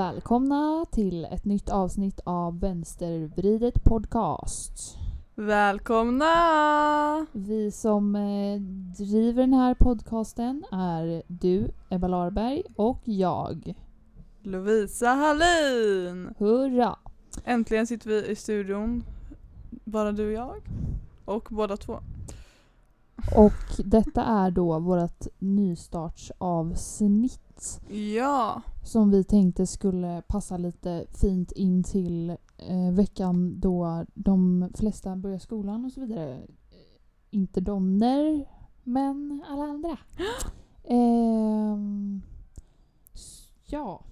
Välkomna till ett nytt avsnitt av Vänstervridet podcast. Välkomna! Vi som eh, driver den här podcasten är du, Ebba Larberg, och jag. Lovisa Hallin! Hurra! Äntligen sitter vi i studion, bara du och jag. Och båda två. Och detta är då vårt nystartsavsnitt Ja! som vi tänkte skulle passa lite fint in till eh, veckan då de flesta börjar skolan och så vidare. Eh, Inte donner, men alla andra. S- ja,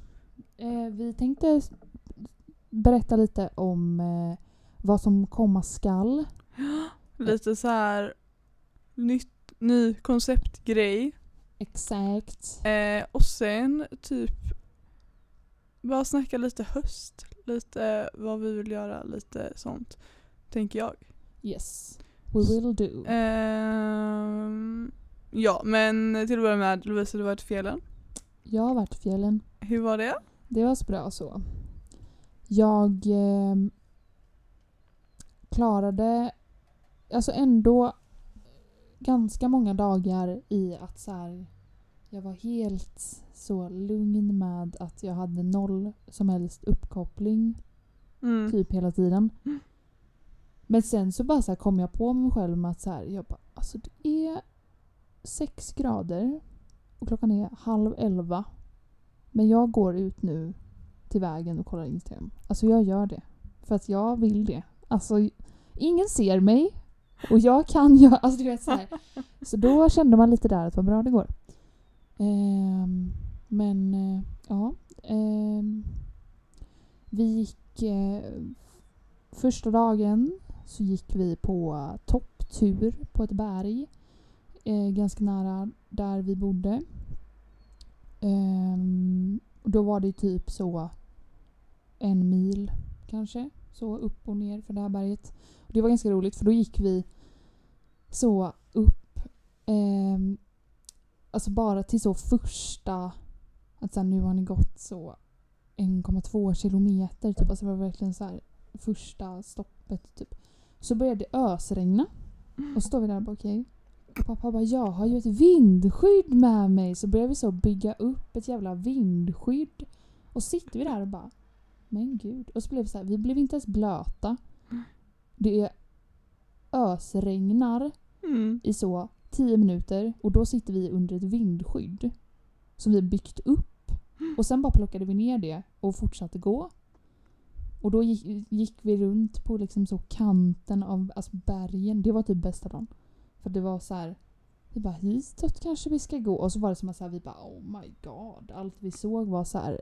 eh, vi tänkte berätta lite om eh, vad som komma skall. Lite så här nytt, ny konceptgrej. Exakt. Eh, och sen typ bara snacka lite höst. Lite vad vi vill göra, lite sånt. Tänker jag. Yes, we will do. Ehm, ja men till att börja med Lovisa du har varit i fjällen. Jag har varit i fjällen. Hur var det? Det var så bra så. Jag eh, klarade alltså ändå ganska många dagar i att så här, jag var helt så lugn med att jag hade noll som helst uppkoppling Mm. typ hela tiden. Mm. Men sen så bara så kom jag på mig själv med att så här, jag bara, alltså det är sex grader och klockan är halv elva. Men jag går ut nu till vägen och kollar Instagram. Alltså jag gör det. För att jag vill det. Alltså ingen ser mig och jag kan ju... alltså du vet så här. Så då kände man lite där att vad bra det går. Ehm, men eh, ja. ehm, vi gick eh, första dagen så gick vi på topptur på ett berg. Eh, ganska nära där vi bodde. Ehm, och då var det typ så en mil kanske. Så upp och ner för det här berget. Och det var ganska roligt för då gick vi så upp. Eh, alltså bara till så första. Att så här, nu har ni gått så 1,2 kilometer. Typ. Alltså det var verkligen så här första stoppet. Typ. Så började det ösregna. Och så står vi där och bara okej. Och pappa bara jag har ju ett vindskydd med mig. Så börjar vi så bygga upp ett jävla vindskydd. Och så sitter vi där och bara men gud. Och så blev det så här, vi blev inte ens blöta. Det är ösregnar Mm. i så 10 minuter och då sitter vi under ett vindskydd som vi byggt upp. Och sen bara plockade vi ner det och fortsatte gå. Och då gick, gick vi runt på liksom så kanten av alltså bergen. Det var typ bästa dagen. För det var så här. Vi bara hitåt kanske vi ska gå. Och så var det som att så här, vi bara oh my god. Allt vi såg var så här.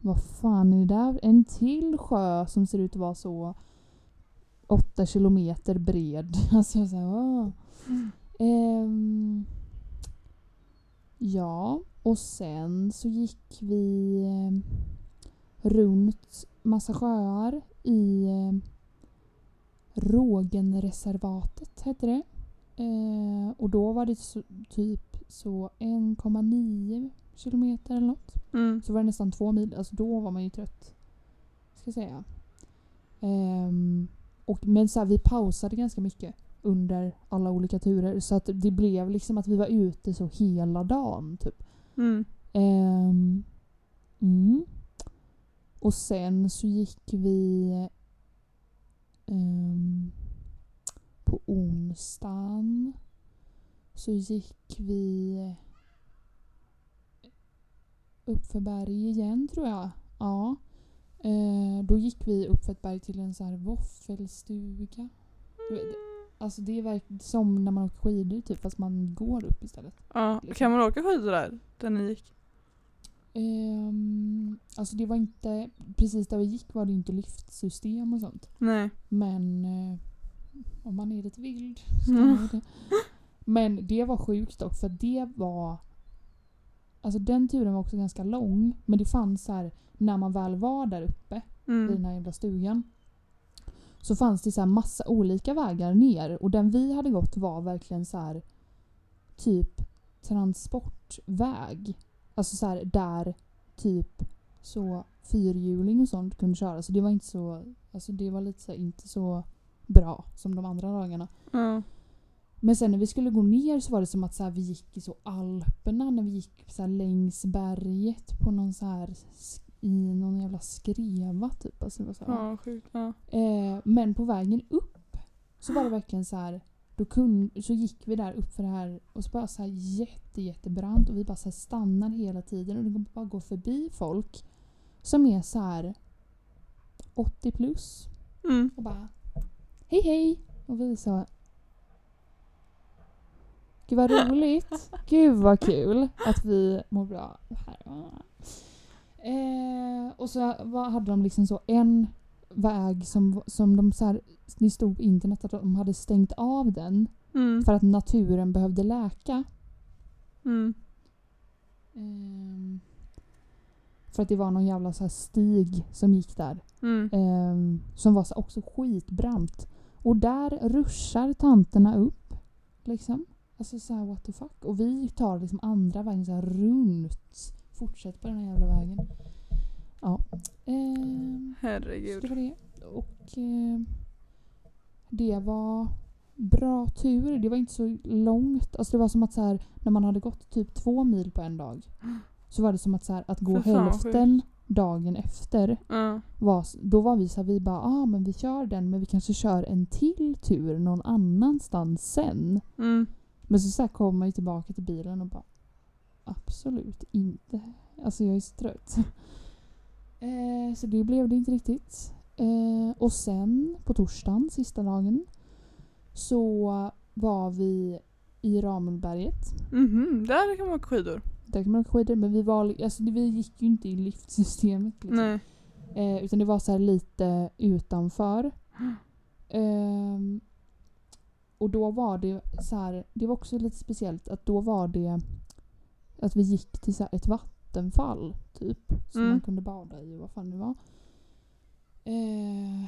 Vad fan är det där? En till sjö som ser ut att vara så åtta kilometer bred. Alltså så här, åh. Ehm, ja, och sen så gick vi eh, runt massa sjöar i eh, Rågenreservatet hette det. Eh, och då var det så, typ så 1,9 kilometer eller något. Mm. Så var det nästan två mil. Alltså då var man ju trött. Ska jag säga. Ehm, och, men så här, vi pausade ganska mycket under alla olika turer. Så att det blev liksom att vi var ute så hela dagen. Typ. Mm. Ehm, mm. Och sen så gick vi ehm, på onsdagen så gick vi upp för berg igen tror jag. Ja. Eh, då gick vi upp för ett berg till en så här våffelstuga. Alltså det är verkligen som när man åker skidor typ fast man går upp istället. Ja. Liksom. Kan man åka skidor där? Där ni gick? Ehm, alltså det var inte, precis där vi gick var det inte liftsystem och sånt. Nej. Men eh, om man är lite vild så Mm. det. Men det var sjukt dock för det var Alltså den turen var också ganska lång men det fanns så här när man väl var där uppe i den Mm. här jävla stugan så fanns det så här massa olika vägar ner och den vi hade gått var verkligen så här typ transportväg. Alltså så här där typ så fyrhjuling och sånt kunde köra. Så det var inte så, alltså det var lite så inte så bra som de andra dagarna. Ja. Men sen när vi skulle gå ner så var det som att så här, vi gick i så Alperna när vi gick så här, längs berget på någon så här i någon jävla skreva typ. Alltså det var så här, Ja, sjukt. Ja. Eh, men på vägen upp så var det verkligen så här. Då kun, så gick vi där upp för det här och så bara så här jätte, jättebrant och vi bara så stannar hela tiden och det bara går förbi folk som är så här 80 plus Mm. och bara Hej hej! Och vi så Gud vad roligt! Gud vad kul att vi mår bra här. Eh, och så var, hade de liksom så en väg som, som de så här, det stod på internet att de hade stängt av den Mm. för att naturen behövde läka. Mm. Ehm, för att det var någon jävla så här stig som gick där. Mm. Ehm, som var så också skitbrant. Och där ruschar tanterna upp. Liksom. Alltså så här, what the fuck. Och vi tar liksom andra vägen så här runt. Fortsätter på den här jävla vägen. Ja. Ehm, så det Herregud. var det. Och ehm, det var bra tur. Det var inte så långt. Alltså det var som att så här, när man hade gått typ två mil på en dag. Så var det som att, så här, att gå hälften dagen efter Ja. var, då var vi så här, vi bara ah, men vi kör den men vi kanske kör en till tur någon annanstans sen. Mm. Men så, så här kom man ju tillbaka till bilen och bara absolut inte. Alltså jag är så trött. eh, så det blev det inte riktigt. Eh, och sen på torsdagen, sista dagen, så var vi i Ramundberget. Mhm, Där kan man åka skidor. Där kan man åka skidor men vi, var, alltså, vi gick ju inte i liftsystemet. Liksom. Nej. Eh, utan det var så här lite utanför. Ehm, och då var det så här, det var också lite speciellt att då var det att vi gick till så ett vattenfall typ. Som Mm. man kunde bada i och vad fan det var. Eh,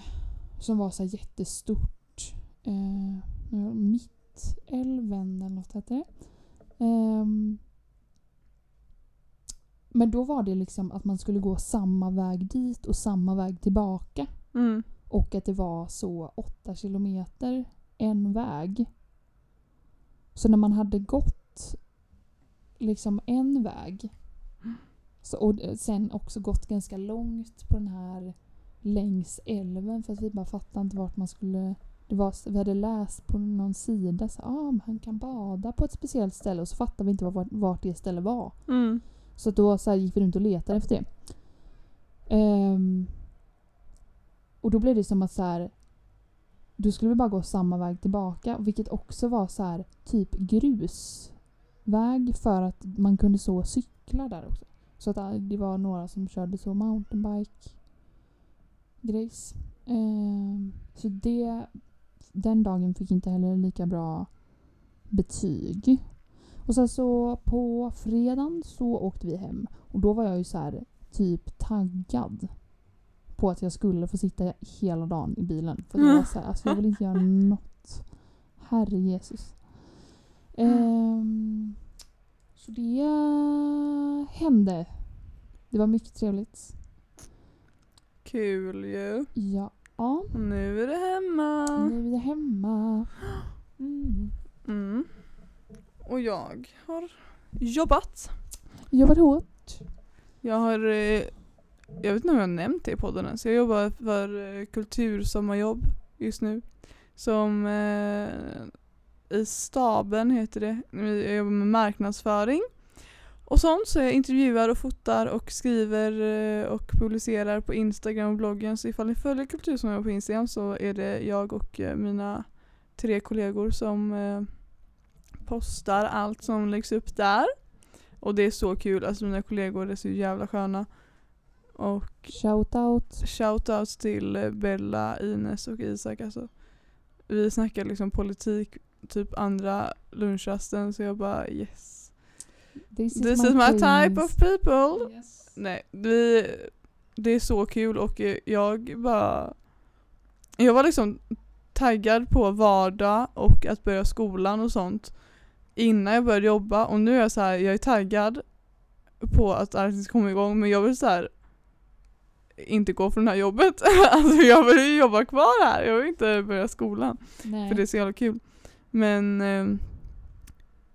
som var så jättestort. Eh, Mittälven eller något hette det. Ehm, men då var det liksom att man skulle gå samma väg dit och samma väg tillbaka. Mm. Och att det var så åtta kilometer en väg. Så när man hade gått liksom en väg så, och sen också gått ganska långt på den här längs älven för att vi bara fattade inte vart man skulle det var, vi hade läst på någon sida att ah, man kan bada på ett speciellt ställe och så fattade vi inte vart, vart det stället var. Mm. Så då så här gick vi runt och letade efter det. Ehm, och då blev det som att så här, då skulle vi bara gå samma väg tillbaka. Vilket också var så här typ grusväg för att man kunde så cykla där också. Så att äh, det var några som körde så mountainbike grejs. Eh, så det, den dagen fick inte heller lika bra betyg. Och sen så på fredagen så åkte vi hem. Och då var jag ju så här typ taggad. På att jag skulle få sitta hela dagen i bilen. För jag var så här, alltså jag vill inte göra något. Herre Jesus. Ehm, så det hände. Det var mycket trevligt. Kul ju. Ja. ja. Nu är det hemma. Nu är jag hemma. Mm. Mm. Och jag har jobbat. Jobbat hårt. Jag har, eh, jag vet inte om jag har nämnt det i podden ens. Jag jobbar för eh, kultursommarjobb just nu. Som eh, i staben heter det. Jag jobbar med marknadsföring. Och sånt så jag intervjuar och fotar och skriver eh, och publicerar på Instagram och bloggen. Så ifall ni följer Kultursommarjobb på Instagram så är det jag och eh, mina tre kollegor som eh, postar allt som läggs upp där. Och det är så kul, alltså mina kollegor är så jävla sköna. Och Shout out. shoutouts till eh, Bella, Ines och Isak alltså. Vi snackar liksom politik typ andra lunchrasten så jag bara yes. This is, This is my type of people. Yes. Nej, vi, det är så kul och eh, jag bara Jag var liksom taggad på vardag och att börja skolan och sånt innan jag började jobba och nu är jag så här, jag är taggad på att arbetet ska komma igång men jag vill så här inte gå från det här jobbet. alltså jag vill ju jobba kvar här, jag vill inte börja skolan. Nej. För det är så jävla kul. Men eh,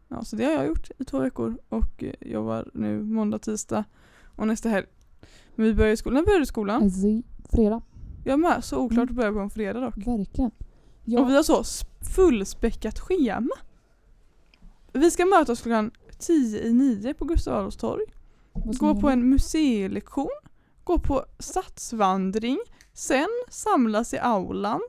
ja, så det har jag gjort i två veckor och eh, jobbar nu måndag, tisdag och nästa helg. Men vi börjar skolan. När börjar du skolan? Alltså, fredag. Jag med. Så oklart Mm. att börja på en fredag dock. Verkligen. Och Ja, vi har så fullspäckat schema. Vi ska mötas klockan 10 i 9 på Gustav Adolfs torg. Gå på en museilektion. Gå på stadsvandring. Sen samlas i aulan.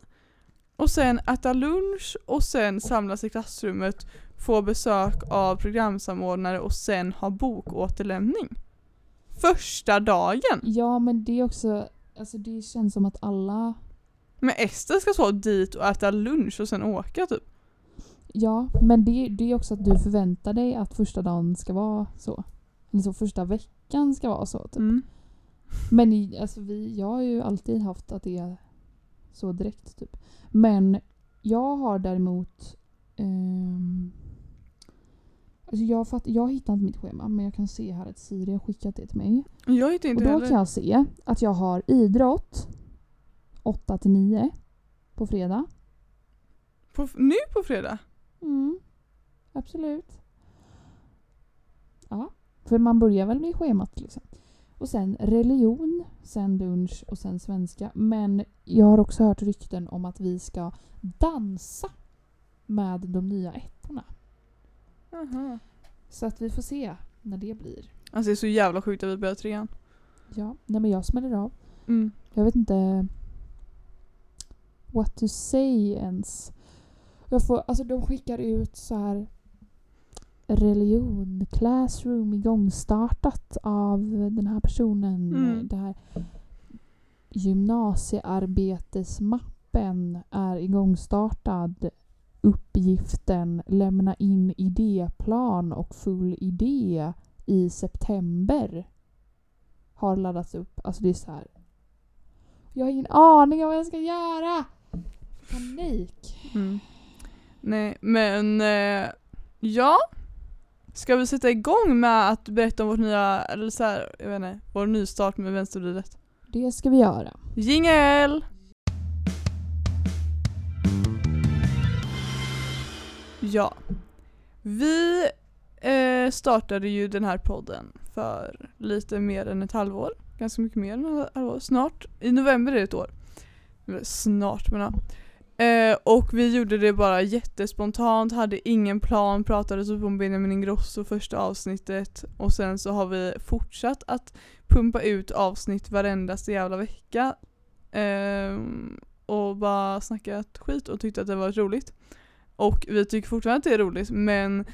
Och sen äta lunch och sen samlas i klassrummet. Få besök av programsamordnare och sen ha bokåterlämning. Första dagen! Ja men det är också, alltså det känns som att alla, Men Ester ska så dit och äta lunch och sen åka typ. ja men det, det är också att du förväntar dig att första dagen ska vara så. Eller så första veckan ska vara så. Typ. Mm. Men alltså vi, jag har ju alltid haft att det är så direkt typ. Men jag har däremot ehm, Alltså jag, fatt, jag hittar inte mitt schema men jag kan se här att Siri har skickat det till mig. Jag hittar Och inte då heller. kan jag se att jag har idrott 8 till 9 på fredag. På, nu på fredag? Mm, absolut. Ja, för man börjar väl med schemat liksom. Och sen religion, sen lunch och sen svenska. Men jag har också hört rykten om att vi ska dansa med de nya ettorna. Aha. Så att vi får se när det blir. Alltså det är så jävla sjukt att vi börjar trean. Ja, nej men jag smäller av. Mm. Jag vet inte what to say ens. Jag får, alltså de skickar ut så här religion, classroom igångstartat av den här personen. Mm. Det här gymnasiearbetesmappen är igångstartad. Uppgiften lämna in idéplan och full idé i september har laddats upp. Alltså det är så här. Jag har ingen aning om vad jag ska göra. Panik. Mm. Nej men eh, ja. Ska vi sätta igång med att berätta om vårt nya, eller så här, jag vet inte, vår nystart med vänstervridet? Det ska vi göra. Jingel! Ja. Vi eh, startade ju den här podden för lite mer än ett halvår. Ganska mycket mer än ett halvår. Snart. I november är det ett år. Eller Snart men ja. Eh, och vi gjorde det bara jättespontant, hade ingen plan, pratade typ om Benjamin Ingrosso första avsnittet och sen så har vi fortsatt att pumpa ut avsnitt varenda jävla vecka. Eh, och bara snackat skit och tyckte att det var roligt. Och vi tycker fortfarande att det är roligt men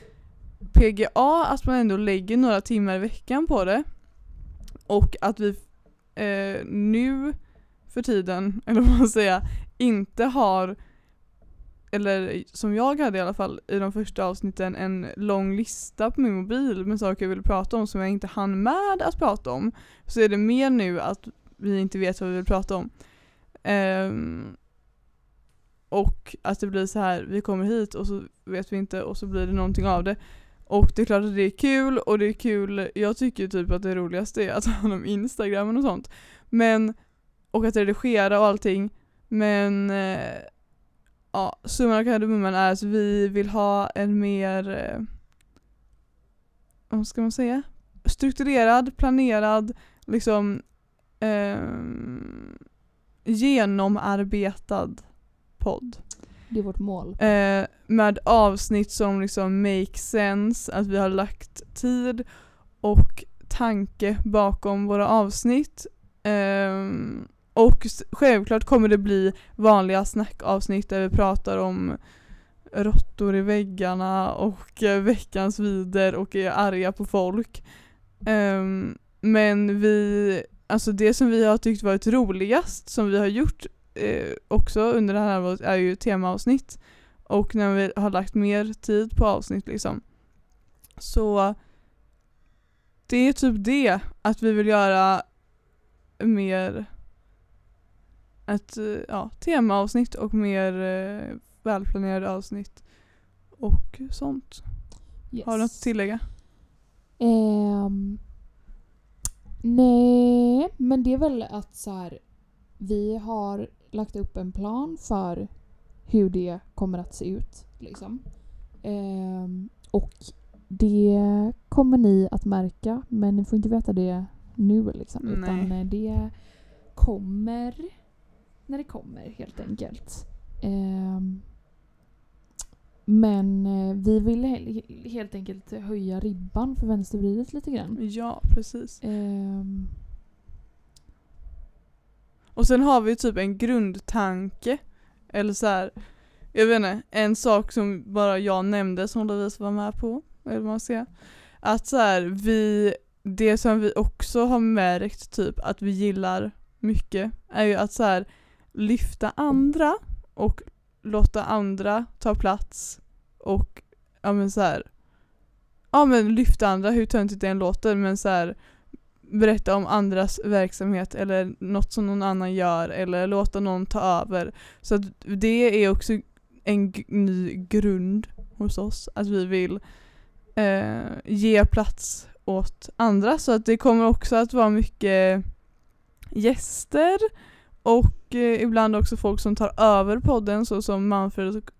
PGA, att man ändå lägger några timmar i veckan på det. Och att vi eh, nu för tiden, eller vad man säga, inte har eller som jag hade i alla fall i de första avsnitten en lång lista på min mobil med saker jag ville prata om som jag inte hann med att prata om. Så är det mer nu att vi inte vet vad vi vill prata om. Um, och att det blir så här, vi kommer hit och så vet vi inte och så blir det någonting av det. Och det är klart att det är kul och det är kul, jag tycker typ att det roligaste är att ha hand om och sånt. Men, och att redigera och allting. Men eh, ja, summan av kardemumman är att vi vill ha en mer, eh, vad ska man säga, strukturerad, planerad, liksom ehm, genomarbetad podd. Det är vårt mål. Eh, med avsnitt som liksom make sense, att vi har lagt tid och tanke bakom våra avsnitt. Ehm, och självklart kommer det bli vanliga snackavsnitt där vi pratar om råttor i väggarna och eh, veckans vider och är arga på folk. Um, men vi, alltså det som vi har tyckt varit roligast som vi har gjort eh, också under det här halvåret är ju temaavsnitt. Och när vi har lagt mer tid på avsnitt liksom. Så det är typ det, att vi vill göra mer ett eh, ja, temaavsnitt och mer eh, välplanerade avsnitt och sånt. Har du något att tillägga? Ehm, nej, men det är väl att så här, vi har lagt upp en plan för hur det kommer att se ut. Liksom. Ehm, och det kommer ni att märka, men ni får inte veta det nu. Liksom, Nej. utan det kommer när det kommer helt enkelt. Ehm, men eh, vi vill he- helt enkelt höja ribban för vänstervridet lite grann. Ja, precis. Ehm, Och sen har vi typ en grundtanke. Eller så här, jag vet inte, en sak som bara jag nämnde som Lovisa var med på. Eller vad man säger. Att så här, vi, det som vi också har märkt typ att vi gillar mycket är ju att så här lyfta andra och låta andra ta plats och ja men så här, ja men lyfta andra, hur töntigt det än låter men så här berätta om andras verksamhet eller något som någon annan gör eller låta någon ta över. Så att det är också en ny grund hos oss, att vi vill eh, ge plats åt andra. Så att det kommer också att vara mycket gäster och eh, ibland också folk som tar över podden så som Manfred och,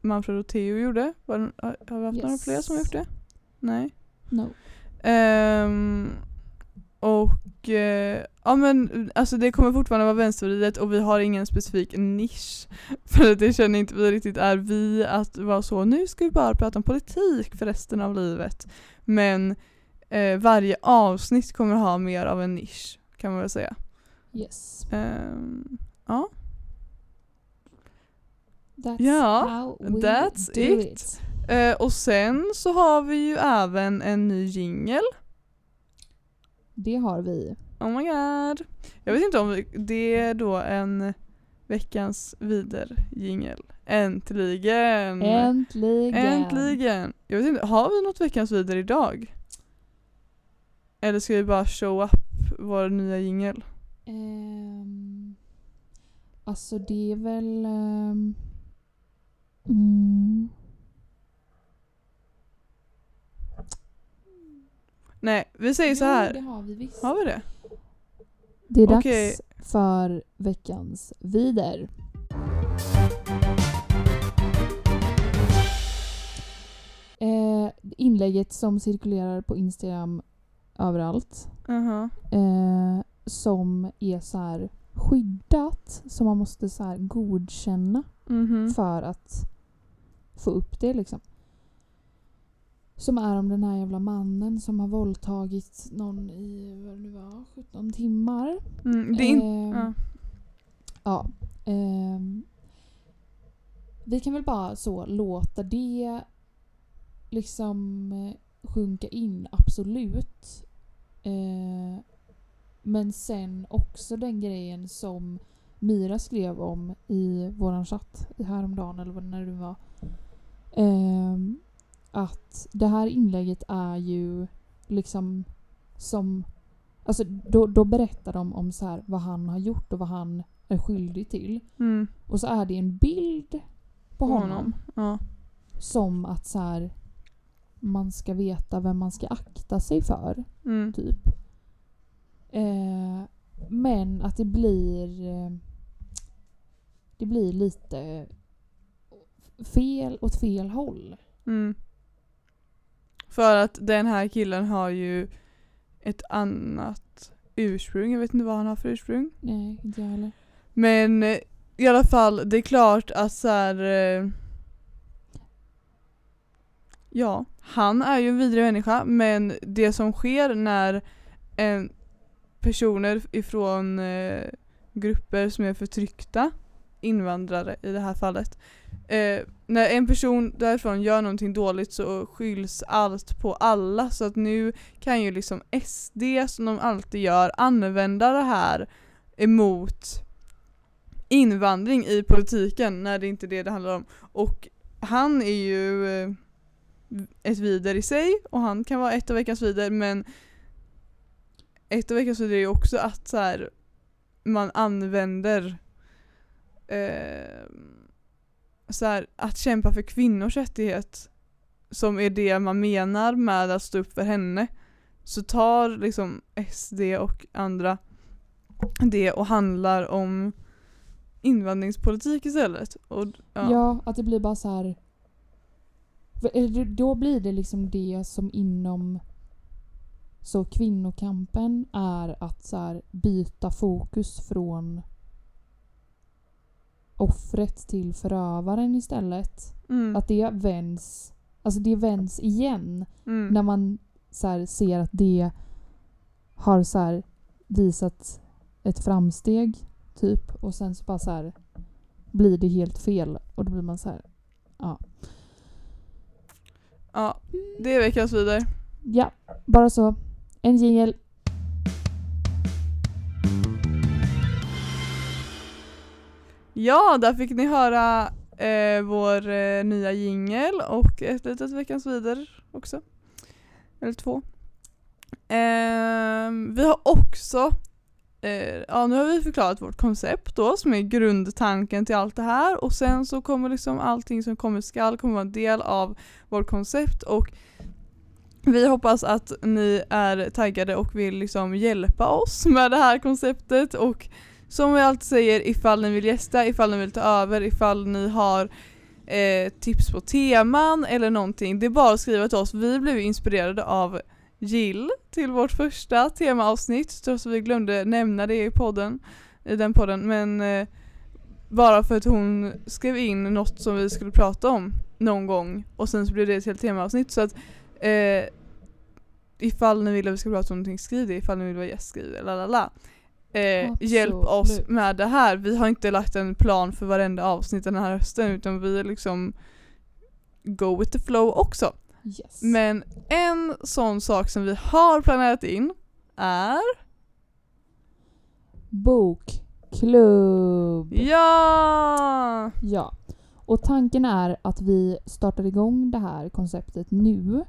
Manfred och Theo gjorde. Var, har, har vi haft några Yes. fler som har gjort det? Nej. no. Ehm, och eh, ja men alltså det kommer fortfarande vara vänstervridet och vi har ingen specifik nisch. För det känner inte vi riktigt är vi att vara så, nu ska vi bara prata om politik för resten av livet. Men eh, varje avsnitt kommer ha mer av en nisch kan man väl säga. Yes. Ehm, ja. That's Ja, how we that's do it. it. Eh, och sen så har vi ju även en ny jingel. Det har vi. Oh my god. Jag vet inte om vi, det är då en veckans vider-jingel. Äntligen! Äntligen! Äntligen! Jag vet inte, har vi något veckans vider idag? Eller ska vi bara show up vår nya jingel? Ehm, alltså det är väl... ehm, mm, Nej, vi säger så jo, här. det har vi visst. Har vi det? Det är dags Okej. för veckans vider. Eh, inlägget som cirkulerar på Instagram överallt. Aha. Eh, som är så här skyddat. Som man måste så här godkänna Mhm. för att få upp det liksom. Som är om den här jävla mannen som har våldtagit någon i vad det nu var, 17 timmar. Mm, det är Ehm, ja. Ja. ehm, vi kan väl bara så låta det liksom eh, sjunka in, absolut. Eh, men sen också den grejen som Myra skrev om i våran chatt häromdagen eller vad det nu var. Ehm, att det här inlägget är ju liksom som... Alltså då, då berättar de om så här vad han har gjort och vad han är skyldig till. Mm. Och så är det en bild på honom. Ja. Som att så här man ska veta vem man ska akta sig för. Mm. Typ. Eh, men att det blir eh, det blir lite fel åt fel håll. Mm. För att den här killen har ju ett annat ursprung. Jag vet inte vad han har för ursprung. Nej, inte jag heller. Men eh, i alla fall, det är klart att så här, eh, Ja, han är ju en vidrig människa men det som sker när en personer ifrån eh, grupper som är förtryckta, invandrare i det här fallet, eh, när en person därifrån gör någonting dåligt så skylls allt på alla så att nu kan ju liksom SD som de alltid gör använda det här emot invandring i politiken när det inte är det det handlar om. Och han är ju eh, ett vider i sig och han kan vara ett av veckans vider men ett av veckans vider är ju också att så här, man använder eh, så här, att kämpa för kvinnors rättighet som är det man menar med att stå upp för henne så tar liksom SD och andra det och handlar om invandringspolitik istället. Och, ja. Ja. att det blir bara så här. Då blir det liksom det som inom så kvinnokampen är att så här byta fokus från offret till förövaren istället. Mm. Att det vänds, alltså det vänds igen Mm. när man så här ser att det har så här visat ett framsteg typ och sen så bara så här blir det helt fel och då blir man så här ja. Ja, det är veckans vidare. Ja, bara så. En jingel. Ja, där fick ni höra eh, vår eh, nya jingel och ett litet veckans vidare också. Eller två. Eh, vi har också, eh, ja nu har vi förklarat vårt koncept då som är grundtanken till allt det här och sen så kommer liksom allting som kommer skall kommer vara en del av vårt koncept och vi hoppas att ni är taggade och vill liksom hjälpa oss med det här konceptet och som vi alltid säger, ifall ni vill gästa, ifall ni vill ta över, ifall ni har eh, tips på teman eller någonting, det är bara att skriva till oss. Vi blev inspirerade av Jill till vårt första temaavsnitt, trots att vi glömde nämna det i podden, i den podden, men eh, bara för att hon skrev in något som vi skulle prata om någon gång och sen så blev det ett helt temaavsnitt. Så att eh, ifall ni vill att vi ska prata om någonting skriv det, ifall ni vill vara gäst skriv det, lalala. Eh, hjälp oss med det här. Vi har inte lagt en plan för varenda avsnitt den här hösten utan vi är liksom go with the flow också. Yes. Men en sån sak som vi har planerat in är Bokklubb. Ja! Ja. Och tanken är att vi startar igång det här konceptet nu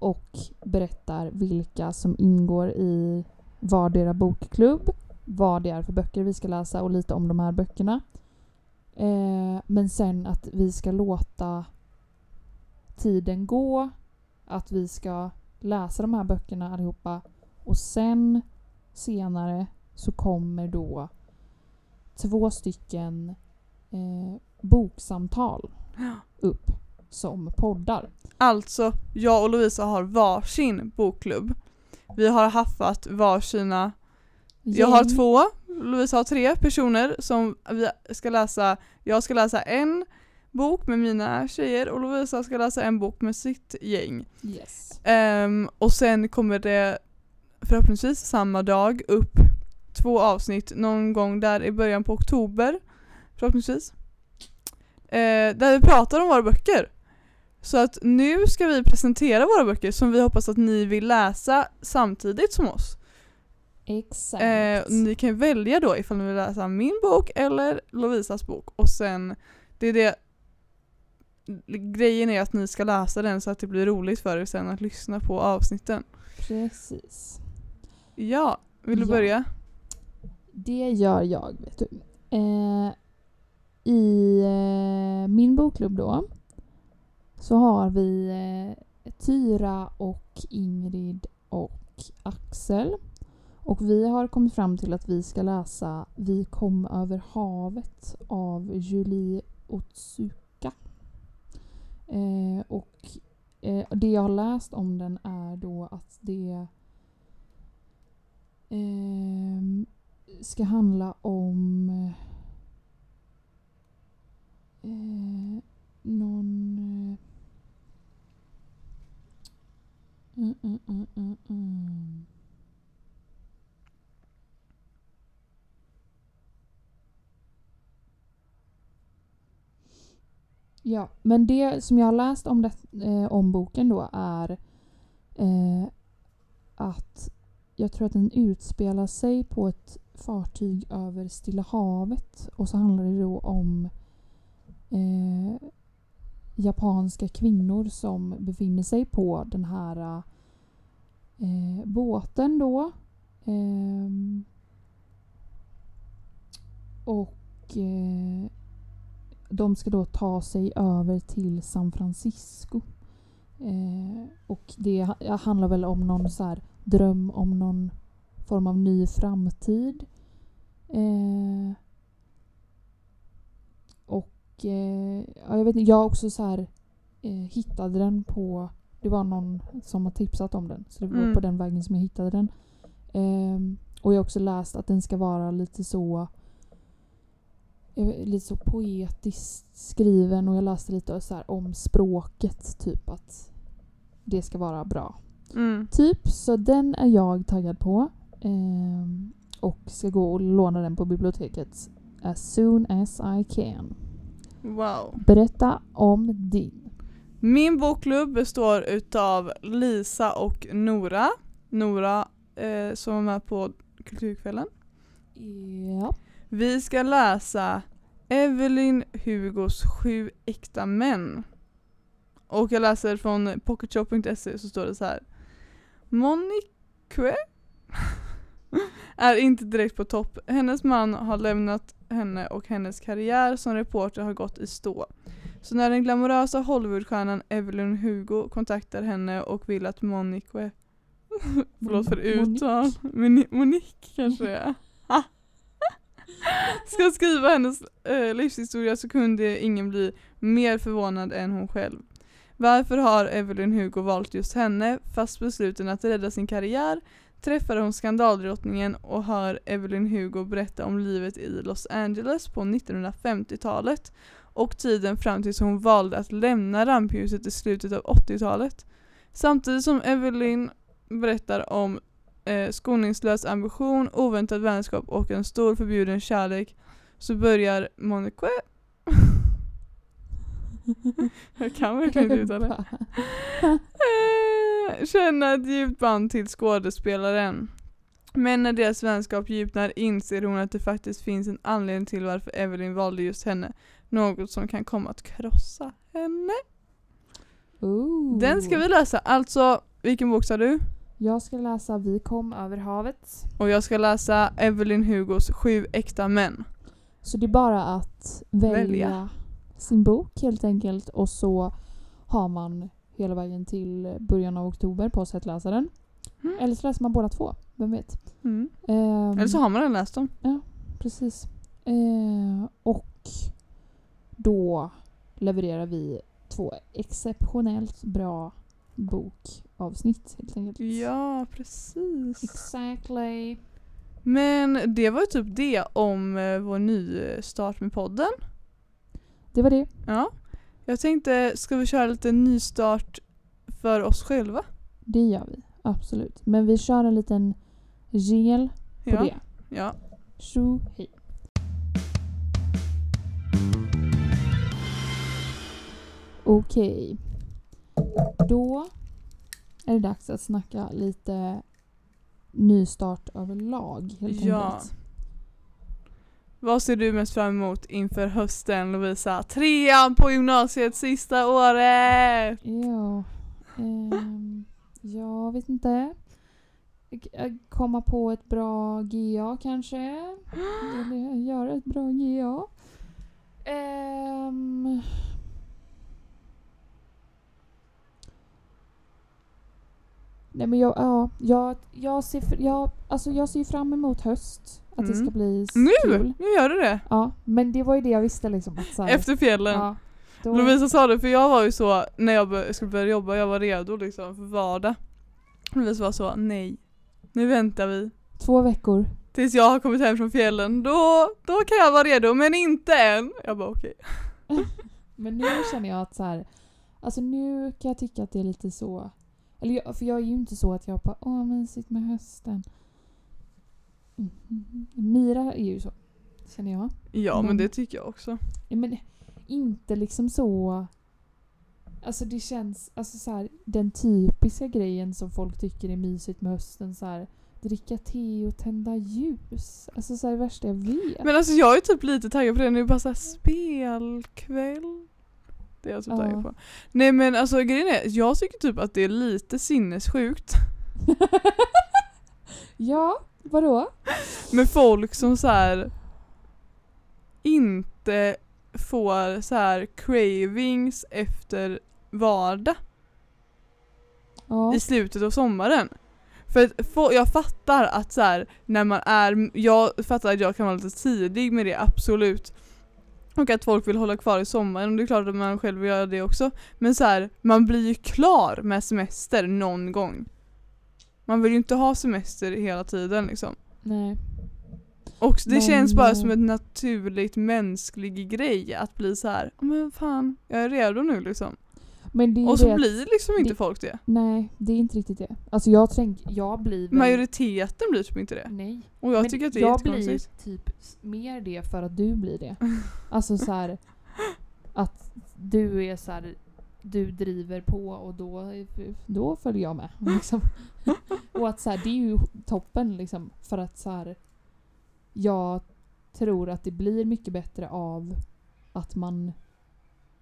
och berättar vilka som ingår i vardera bokklubb, vad det är för böcker vi ska läsa och lite om de här böckerna. Eh, men sen att vi ska låta tiden gå, att vi ska läsa de här böckerna allihopa och sen senare så kommer då två stycken eh, boksamtal upp som poddar. Alltså, jag och Lovisa har varsin bokklubb. Vi har haffat varsina Jag har två, Lovisa har tre personer som vi ska läsa. Jag ska läsa en bok med mina tjejer och Lovisa ska läsa en bok med sitt gäng. Yes. Ehm, och sen kommer det förhoppningsvis samma dag upp två avsnitt någon gång där i början på oktober. Förhoppningsvis. Eh, där vi pratar om våra böcker. Så att nu ska vi presentera våra böcker som vi hoppas att ni vill läsa samtidigt som oss. Exakt. Eh, ni kan välja då ifall ni vill läsa min bok eller Lovisas bok och sen, det är det Grejen är att ni ska läsa den så att det blir roligt för er sen att lyssna på avsnitten. Precis. Ja, vill du Ja. börja? Det gör jag, vet du. Eh, I eh, min bokklubb då så har vi eh, Tyra och Ingrid och Axel. Och vi har kommit fram till att vi ska läsa Vi kom över havet av Julie Otsuka. Eh, och eh, det jag har läst om den är då att det eh, ska handla om eh, någon... Eh, mm, mm, mm, mm, mm. Ja, men det som jag har läst om, det, eh, om boken då är eh, att jag tror att den utspelar sig på ett fartyg över Stilla havet och så handlar det då om eh, japanska kvinnor som befinner sig på den här eh, båten då. Eh, och eh, de ska då ta sig över till San Francisco. Eh, och det ha- handlar väl om någon så här dröm om någon form av ny framtid. Eh, och eh, ja, jag vet inte, jag också så här eh, hittade den på, det var någon som har tipsat om den. Så det var Mm. på den vägen som jag hittade den. Ehm, och jag har också läst att den ska vara lite så lite så poetiskt skriven och jag läste lite så om språket. Typ att det ska vara bra. Mm. Typ, så den är jag taggad på. Ehm, och ska gå och låna den på biblioteket as soon as I can. Wow. Berätta om din. Min bokklubb består utav Lisa och Nora. Nora eh, som var med på Kulturkvällen. Ja. Vi ska läsa Evelyn Hugos Sju äkta män. Och jag läser från pocketshop.se så står det så här. Monique är inte direkt på topp. Hennes man har lämnat henne och hennes karriär som reporter har gått i stå. Så när den glamorösa Hollywoodstjärnan Evelyn Hugo kontaktar henne och vill att Monique Förlåt för uttal. Moni- Monique kanske det är. Ska skriva hennes eh, livshistoria så kunde ingen bli mer förvånad än hon själv. Varför har Evelyn Hugo valt just henne? Fast besluten att rädda sin karriär träffar hon skandaldrottningen och hör Evelyn Hugo berätta om livet i Los Angeles på 1950-talet och tiden fram tills hon valde att lämna rampljuset i slutet av 80-talet. Samtidigt som Evelyn berättar om eh, skoningslös ambition, oväntad vänskap och en stor förbjuden kärlek så börjar Monique Jag kan verkligen inte uttala det. Eh, känna ett djupt band till skådespelaren. Men när deras vänskap djupnar inser hon att det faktiskt finns en anledning till varför Evelyn valde just henne. Något som kan komma att krossa henne. Ooh. Den ska vi läsa. Alltså, vilken bok sa du? Jag ska läsa Vi kom över havet. Och jag ska läsa Evelyn Hugos Sju äkta män. Så det är bara att välja, Välja. sin bok helt enkelt och så har man hela vägen till början av oktober på sig att läsa den. Mm. Eller så läser man båda två, vem vet. Mm. Ehm, Eller så har man redan läst dem. Precis. Eh, och då levererar vi två exceptionellt bra bokavsnitt helt enkelt. Ja, precis. Exactly. Men det var ju typ det om eh, vår nystart med podden. Det var det. Ja. Jag tänkte, ska vi köra lite nystart för oss själva? Det gör vi. Absolut. Men vi kör en liten jingle på Ja. det. ja. Tjo hej. Okej. Då är det dags att snacka lite nystart överlag helt Ja. enkelt. Vad ser du mest fram emot inför hösten Lovisa? Trean på gymnasiet sista året! Ja. ehm, jag vet inte. K- Komma på ett bra GA kanske. Eller göra ett bra GA. Ehm. Nej men jag, ja, jag, jag, ser, jag, alltså jag ser fram emot höst. Att det Mm. ska bli Nu! kul. Nu gör du det! Ja, men det var ju det jag visste liksom. Att så här, Efter fjällen. ja, då, Lovisa sa det för jag var ju så när jag skulle börja jobba, jag var redo liksom för vardag. Lovisa var så, nej. Nu väntar vi. Två veckor. Tills jag har kommit hem från fjällen, då, då kan jag vara redo men inte än. Jag bara okej. Men nu känner jag att så här, alltså nu kan jag tycka att det är lite så, eller jag, för jag är ju inte så att jag bara åh mysigt med hösten. Mm. Mira är ju så, känner jag. Ja men Men- det tycker jag också. Men inte liksom så, alltså det känns, alltså så här, den typiska grejen som folk tycker är mysigt med hösten så här, dricka te och tända ljus. Alltså så här, det värsta jag vet. Men alltså jag är typ lite taggad på det nu, bara såhär spelkväll. Det är jag typ Ja. taggad på. Nej men alltså grejen är, jag tycker typ att det är lite sinnessjukt ja, vadå? med folk som så här inte får så här cravings efter vardag Ja. i slutet av sommaren. För att få, jag fattar att så här, när man är, jag fattar att jag kan vara lite tidig med det, absolut. Och att folk vill hålla kvar i sommaren, och det är klart att man själv vill göra det också. Men så här, man blir ju klar med semester någon gång. Man vill ju inte ha semester hela tiden liksom. Nej. Och det Men, känns bara som en naturligt mänsklig grej att bli så här, "Ja, men fan, jag är redo nu liksom. Och så att- blir liksom inte det- folk det. Nej, det är inte riktigt det. Alltså jag tänk, jag blir väl... Majoriteten blir typ inte det. Nej. Och jag Men tycker att det är jag blir typ mer det för att du blir det. Alltså så här att du är så här, du driver på och då, då följer jag med. Liksom. och att så här, det är ju toppen liksom för att så här, jag tror att det blir mycket bättre av att man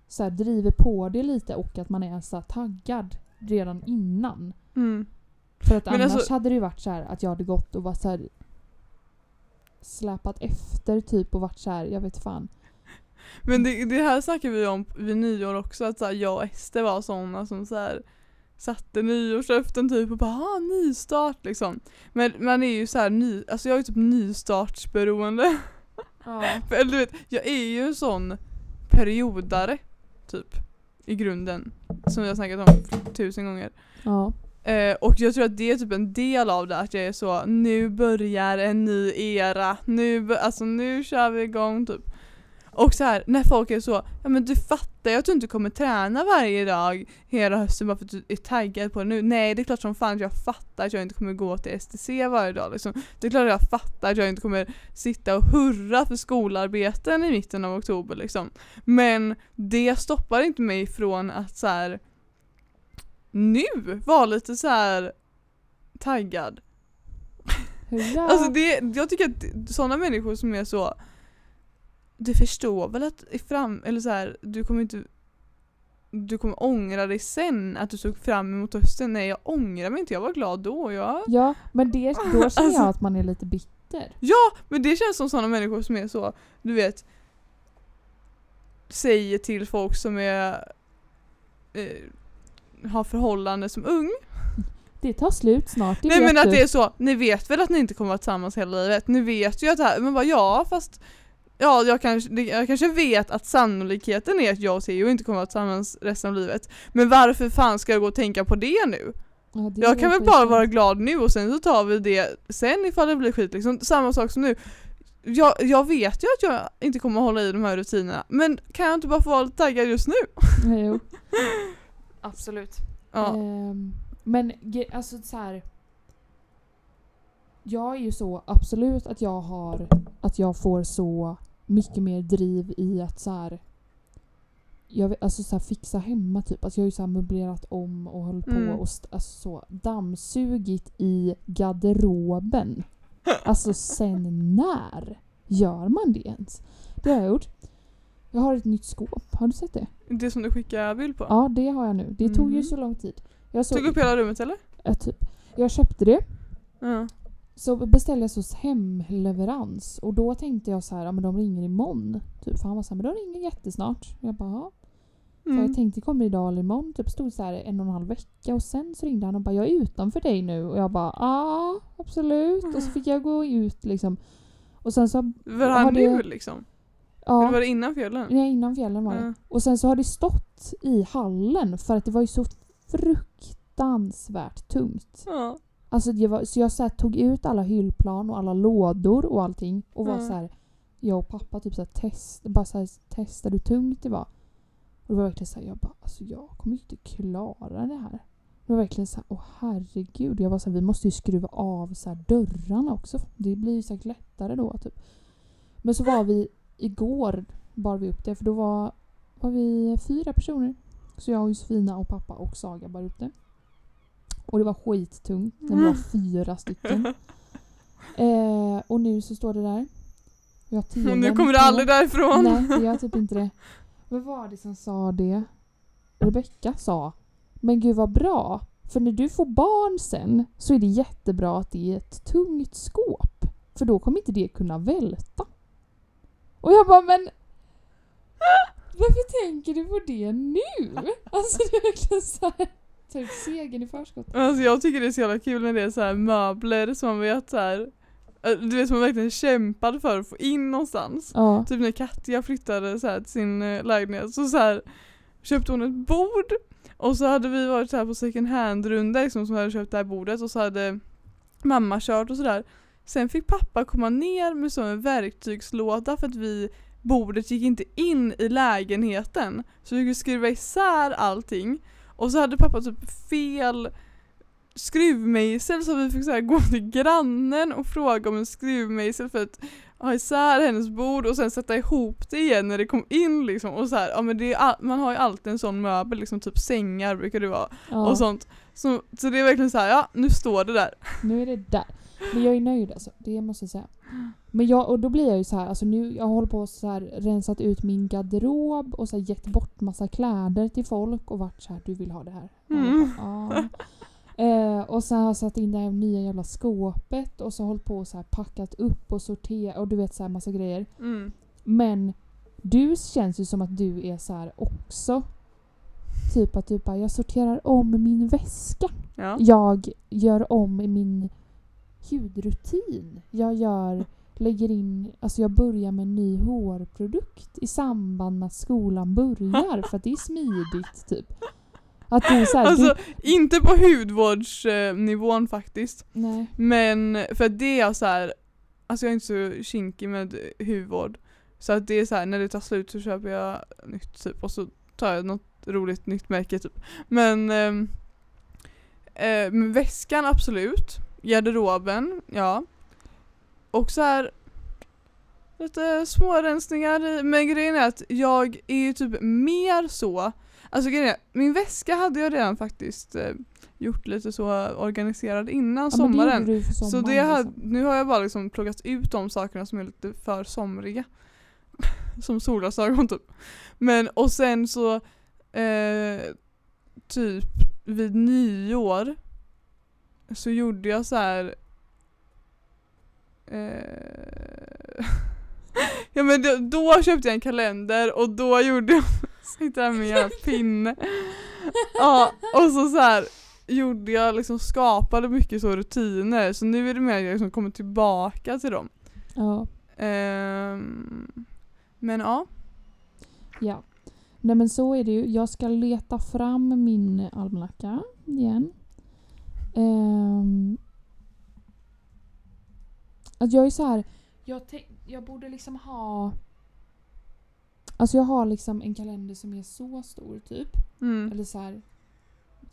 så här, driver på det lite och att man är så taggad redan innan. Mm. För att Men annars alltså- hade det ju varit så här att jag hade gått och varit så här släpat efter typ och varit så här, jag vet fan. Men det, det här snackar vi om vid nyår också, att så här, jag och Ester var sådana som så här, satte nyårslöften typ och bara ah, nystart liksom. Men man är ju så här ny, alltså jag är typ nystartsberoende. Ja. För, eller du vet, jag är ju en sån periodare typ i grunden. Som vi har snackat om tusen gånger. ja. Eh, och jag tror att det är typ en del av det, att jag är så, nu börjar en ny era, nu, alltså nu kör vi igång typ. Och så här, när folk är så, ja men du fattar ju att du inte kommer träna varje dag hela hösten bara för att du är taggad på det nu. Nej det är klart som fan att jag fattar att jag inte kommer gå till STC varje dag liksom. Det är klart att jag fattar att jag inte kommer sitta och hurra för skolarbeten i mitten av oktober liksom. Men det stoppar inte mig från att så här nu vara lite så här taggad. Hurra! Alltså det, jag tycker att sådana människor som är så du förstår väl att i fram, eller så här, du kommer inte du kommer ångra dig sen att du såg fram emot hösten. Nej jag ångrar mig inte, jag var glad då. Jag, Ja, men det, då känner Alltså- jag att man är lite bitter. ja, men det känns som sådana människor som är så, du vet säger till folk som är eh, har förhållande som ung Det tar slut snart, det Nej vet men att du. det är så, ni vet väl att ni inte kommer vara tillsammans hela livet? Ni vet ju att det här, men bara ja fast Ja jag kanske, jag kanske vet att sannolikheten är att jag och Theo inte kommer vara tillsammans resten av livet Men varför fan ska jag gå och tänka på det nu? Ja, det Jag kan väl bara vara glad nu och sen så tar vi det sen ifall det blir skit liksom. Samma sak som nu jag, jag vet ju att jag inte kommer hålla i de här rutinerna men kan jag inte bara få vara lite taggad just nu? Ja, Jo. Absolut. Ja. Ehm, men alltså så här. Jag är ju så absolut att jag har att jag får så mycket mer driv i att så här. Jag vet, alltså så här, fixa hemma typ. Alltså jag har ju så här möblerat om och hållit på Mm. och alltså så dammsugit i garderoben. Alltså sen när gör man det ens? Det har jag gjort. Jag har ett nytt skåp. Har du sett det? Det som du skickar bild på? Ja, det har jag nu. Det tog ju Mhm. så lång tid. Jag, så, Tog upp hela rummet eller? jag, typ, jag köpte det, Ja. Så beställde jag hos hemleverans och då tänkte jag så här, ja men de ringer imorgon. Typ, för han var så här, men de ringer jättesnart. Jag bara, ja. Så Mm. jag tänkte, kommer idag eller imorgon? Typ stod så här en och en halv vecka och sen så ringde han och bara, jag är utanför dig nu. Och jag bara, ja absolut. Och så fick jag gå ut liksom. Och sen så, Var han nu liksom? Eller ja. var det innan fjällen? Nej, innan fjällen var det. Ja. Och sen så har det stått i hallen för att det var ju så fruktansvärt tungt. Ja. Alltså det var, så jag så här, tog ut alla hyllplan och alla lådor och allting och var Mm. så här. Jag och pappa typ så här, test, bara så här, testade hur tungt det var. Och det var verkligen så här, jag bara alltså jag kommer inte klara det här. Det var verkligen så här, åh herregud. Jag var så här, vi måste ju skruva av så här, dörrarna också. Det blir ju säkert lättare då typ. Men så var vi igår bar vi upp det för då var, var vi fyra personer. Så jag och Josefina och pappa och Saga bar upp det. Och det var skittungt vi var fyra stycken. Eh, och nu så står det där. Har Och nu kommer du aldrig därifrån. Nej, det gör typ inte det. Vad var det som sa det? Rebecka sa Men gud vad bra. För när du får barn sen så är det jättebra att det är ett tungt skåp. För då kommer inte det kunna välta. Och jag bara men varför tänker du på det nu? Alltså det är verkligen så ut segern i förskott. Alltså jag tycker det är så jävla kul när det är så här möbler som man vet så här. eh, Du vet som man verkligen kämpade för att få in någonstans. Ja. Typ när Katja flyttade så här till sin eh, lägenhet så, så här, köpte hon ett bord och så hade vi varit så här på second hand runda liksom, som hade köpt det här bordet och så hade mamma kört och sådär. Sen fick pappa komma ner med så en verktygslåda för att vi bordet gick inte in i lägenheten. Så vi fick skruva isär allting. Och så hade pappa typ fel skruvmejsel så vi fick så gå till grannen och fråga om en skruvmejsel för att ha isär hennes bord och sen sätta ihop det igen när det kom in liksom. Och så här, ja, men det all, man har ju alltid en sån möbel, liksom typ sängar brukar det vara. ja. Och sånt. Så, så det är verkligen så här, ja nu står det där. Nu är det där. Men jag är nöjd alltså, det måste jag säga. Men jag, och då blir jag ju så här, alltså nu, jag håller på och så här rensat ut min garderob och så här gett bort massa kläder till folk och varit så här, du vill ha det här? Mm. "Ja." Eh, och sen har jag satt in det här nya jävla skåpet och så hållit på och så här packat upp och sorterat och du vet så här massa grejer. Mm. Men du känns ju som att du är så här också. Typ att du bara, jag sorterar om min väska. Ja. Jag gör om min hudrutin. Jag gör, lägger in, alltså jag börjar med en ny hårprodukt i samband med att skolan börjar för att det är smidigt typ. Att du är såhär, Alltså inte på hudvårdsnivån faktiskt. du, nej. Men för det är så här, alltså jag är inte så kinkig med hudvård. Så att det är så här, när det tar slut så köper jag nytt typ och så tar jag något roligt nytt märke typ. Men ehm, eh, med väskan absolut. Garderoben, ja. Och så här lite smårensningar men grejen är att jag är ju typ mer så Alltså grejen är, min väska hade jag redan faktiskt eh, gjort lite så organiserad innan Ja, det sommaren. du för Så det har, liksom. nu har jag bara liksom plockat ut de sakerna som är lite för somriga. som solglasögon typ. Men och sen så eh, typ vid nyår så gjorde jag så här. Eh, ja men då, då köpte jag en kalender och då gjorde jag Sitter här med en pinne. Ja, och så, så här gjorde jag liksom, skapade mycket så rutiner så nu är det mer att jag liksom kommer tillbaka till dem. Ja. Ehm, men ja. Ja. Nej men så är det ju. Jag ska leta fram min almanacka igen. Ehm. att jag är så här. Jag, jag borde liksom ha... Alltså jag har liksom en kalender som är så stor typ. Mm. Eller så här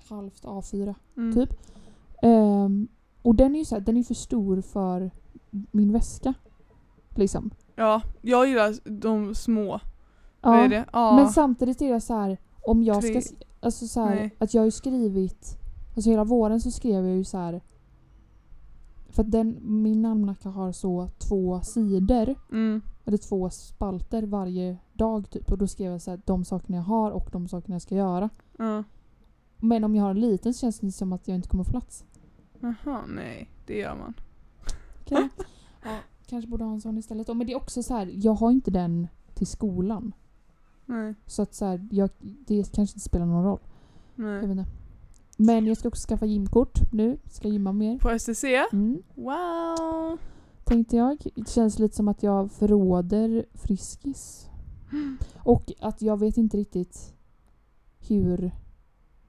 halvt A4 Mm. typ. Ehm, och den är ju så här, den är för stor för min väska. Liksom. Ja, jag gillar de små. Ja. Ja. Men samtidigt är det så här om jag Tre- ska... Alltså så här, att jag har ju skrivit... Alltså hela våren så skrev jag ju så här. För att den, min almanacka har så två sidor. mm. Eller två spalter varje dag typ. Och då skrev jag så här, de sakerna jag har och de sakerna jag ska göra. ja. Men om jag har en liten så känns det som att jag inte kommer få plats. Jaha, nej. Det gör man. Okej. ja, kanske borde ha en sån istället. Och Men det är också så här, jag har inte den till skolan. Nej. Så att så här, jag, det kanske inte spelar någon roll. Jag nej. vet inte. Men jag ska också skaffa gymkort nu. Ska gymma mer. På STC? Mm, Wow! tänkte jag. Det känns lite som att jag förråder Friskis. Och att jag vet inte riktigt hur...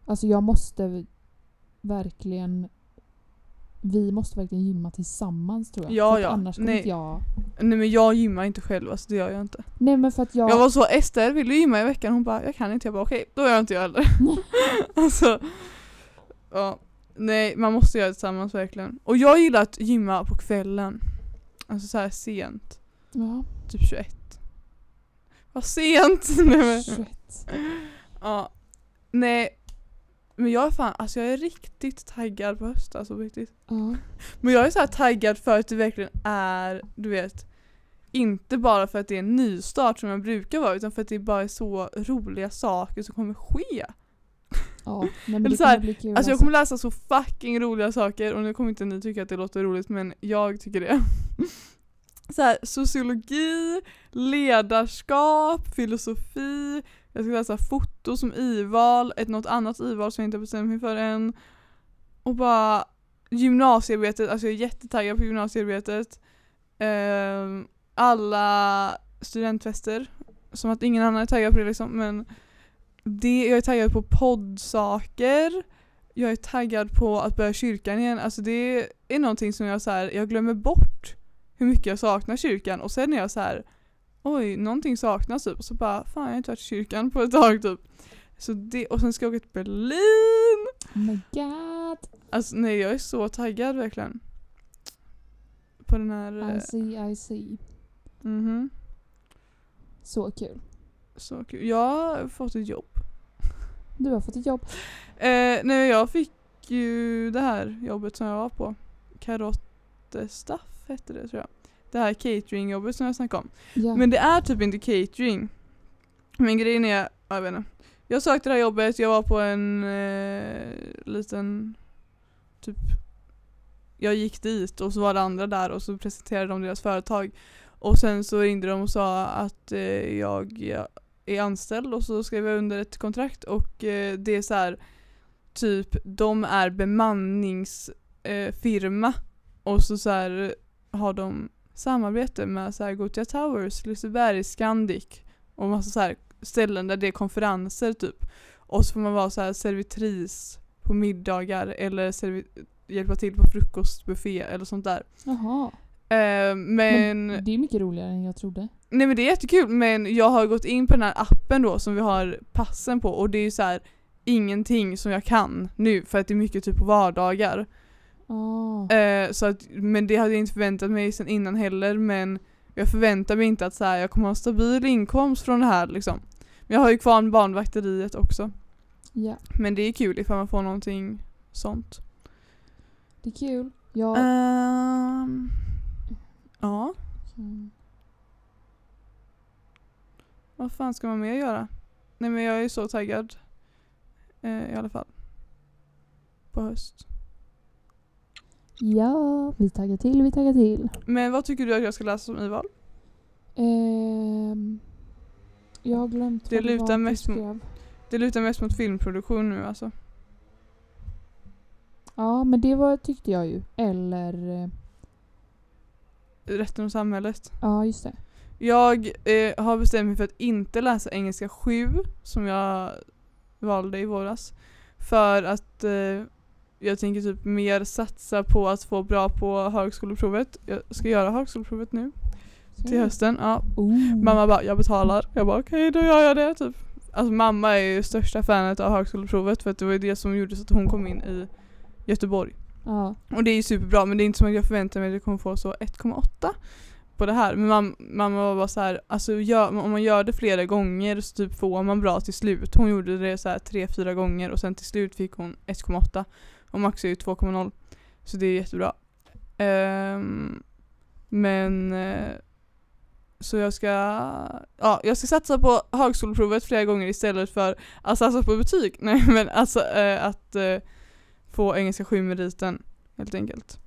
Alltså jag måste verkligen... Vi måste verkligen gymma tillsammans tror jag. Ja, för ja. Annars kommer Nej. inte jag... Nej men jag gymmar inte själv, alltså det gör jag inte. Nej men för att jag... Jag var så, Ester vill du gymma i veckan? Hon bara, jag kan inte. Jag bara okej, då gör inte jag heller. alltså, ja. Nej, man måste göra det tillsammans verkligen. Och jag gillar att gymma på kvällen. Alltså så här sent. Ja, Typ 21. Vad sent! Nej, men, 21. ja. Nej. Men jag är fan, alltså jag är riktigt taggad på höst alltså riktigt. Ja. Men jag är så här taggad för att det verkligen är, du vet, inte bara för att det är en nystart som jag brukar vara utan för att det bara är så roliga saker som kommer ske. Ja, nej, men Eller så här, kommer kul. Alltså jag kommer läsa så fucking roliga saker och nu kommer inte ni tycka att det låter roligt men jag tycker det. Så här, sociologi, ledarskap, filosofi, Jag ska läsa foto som i-val, ett något annat i-val som jag inte bestämt mig för än. Och bara gymnasiearbetet, alltså jag är jättetaggad på gymnasiearbetet. Ehm, alla studentfester, som att ingen annan är taggad på det liksom men det, jag är taggad på poddsaker, jag är taggad på att börja kyrkan igen. Alltså det är någonting som jag så här, jag glömmer bort hur mycket jag saknar kyrkan och sen är jag så här oj, någonting saknas typ. Och så bara, fan jag har inte varit i kyrkan på ett tag typ. Så det, och sen ska jag åka till Berlin. Oh my god. Alltså nej jag är så taggad verkligen. På den här... I eh, see, I see. mhm. Så kul. Så kul. Jag har fått ett jobb. Du har fått ett jobb. Eh, nej jag fick ju det här jobbet som jag var på. Karottestaff hette det tror jag. Det här cateringjobbet som jag snackade om. Ja. Men det är typ inte catering. Men grejen är, jag vet inte. Jag sökte det här jobbet, jag var på en eh, liten, typ, jag gick dit och så var det andra där och så presenterade de deras företag. Och sen så ringde de och sa att eh, jag, jag är anställd och så skrev jag under ett kontrakt och eh, det är så här typ, de är bemanningsfirma eh, och så så här har de samarbete med så här Gothia Towers, Liseberg, Scandic och massa så här ställen där det är konferenser typ. Och så får man vara så här servitris på middagar eller hjälpa till på frukostbuffé eller sånt där. Jaha. Eh, men, Men det är mycket roligare än jag trodde. nej men det är jättekul men jag har gått in på den här appen då som vi har passen på och det är ju så här ingenting som jag kan nu för att det är mycket typ på vardagar. Ah. Eh, så att, men det hade jag inte förväntat mig sen innan heller men jag förväntar mig inte att så här, jag kommer ha en stabil inkomst från det här liksom. Men jag har ju kvar barnvakteriet också. Ja, Men det är kul ifall man får någonting sånt. det är kul. Jag... Ehm, ja, Mm. vad fan ska man mer göra? Nej men jag är så taggad. Eh, I alla fall. På höst. Ja, vi taggar till, vi taggar till. Men vad tycker du att jag ska läsa som IVAL? Ehm, jag har glömt Det vad lutar var mest mot- skrev. Det lutar mest mot filmproduktion nu alltså. Ja, men det var, tyckte jag ju. Eller... Rätten och samhället. Ja, just det. Jag eh, har bestämt mig för att inte läsa engelska 7 som jag valde i våras. För att eh, jag tänker typ mer satsa på att få bra på högskoleprovet. Jag ska göra högskoleprovet nu till hösten. Ja. Mamma bara, jag betalar. Jag bara okej då gör jag det typ. Alltså mamma är ju största fanet av högskoleprovet för att det var det som gjorde så att hon kom in i Göteborg. Ja. Och det är ju superbra men det är inte som att jag förväntar mig att jag kommer få så 1,8 på det här. Men mam mamma var bara så här, alltså gör, om man gör det flera gånger så typ får man bra till slut. Hon gjorde det så här 3-4 gånger och sen till slut fick hon 1,8 och max är ju 2,0. Så det är jättebra. Um, men eh, så jag ska, ja, jag ska satsa på högskoleprovet flera gånger istället för att satsa på betyg. Nej men alltså eh, att eh, få engelska 7-meriten helt enkelt.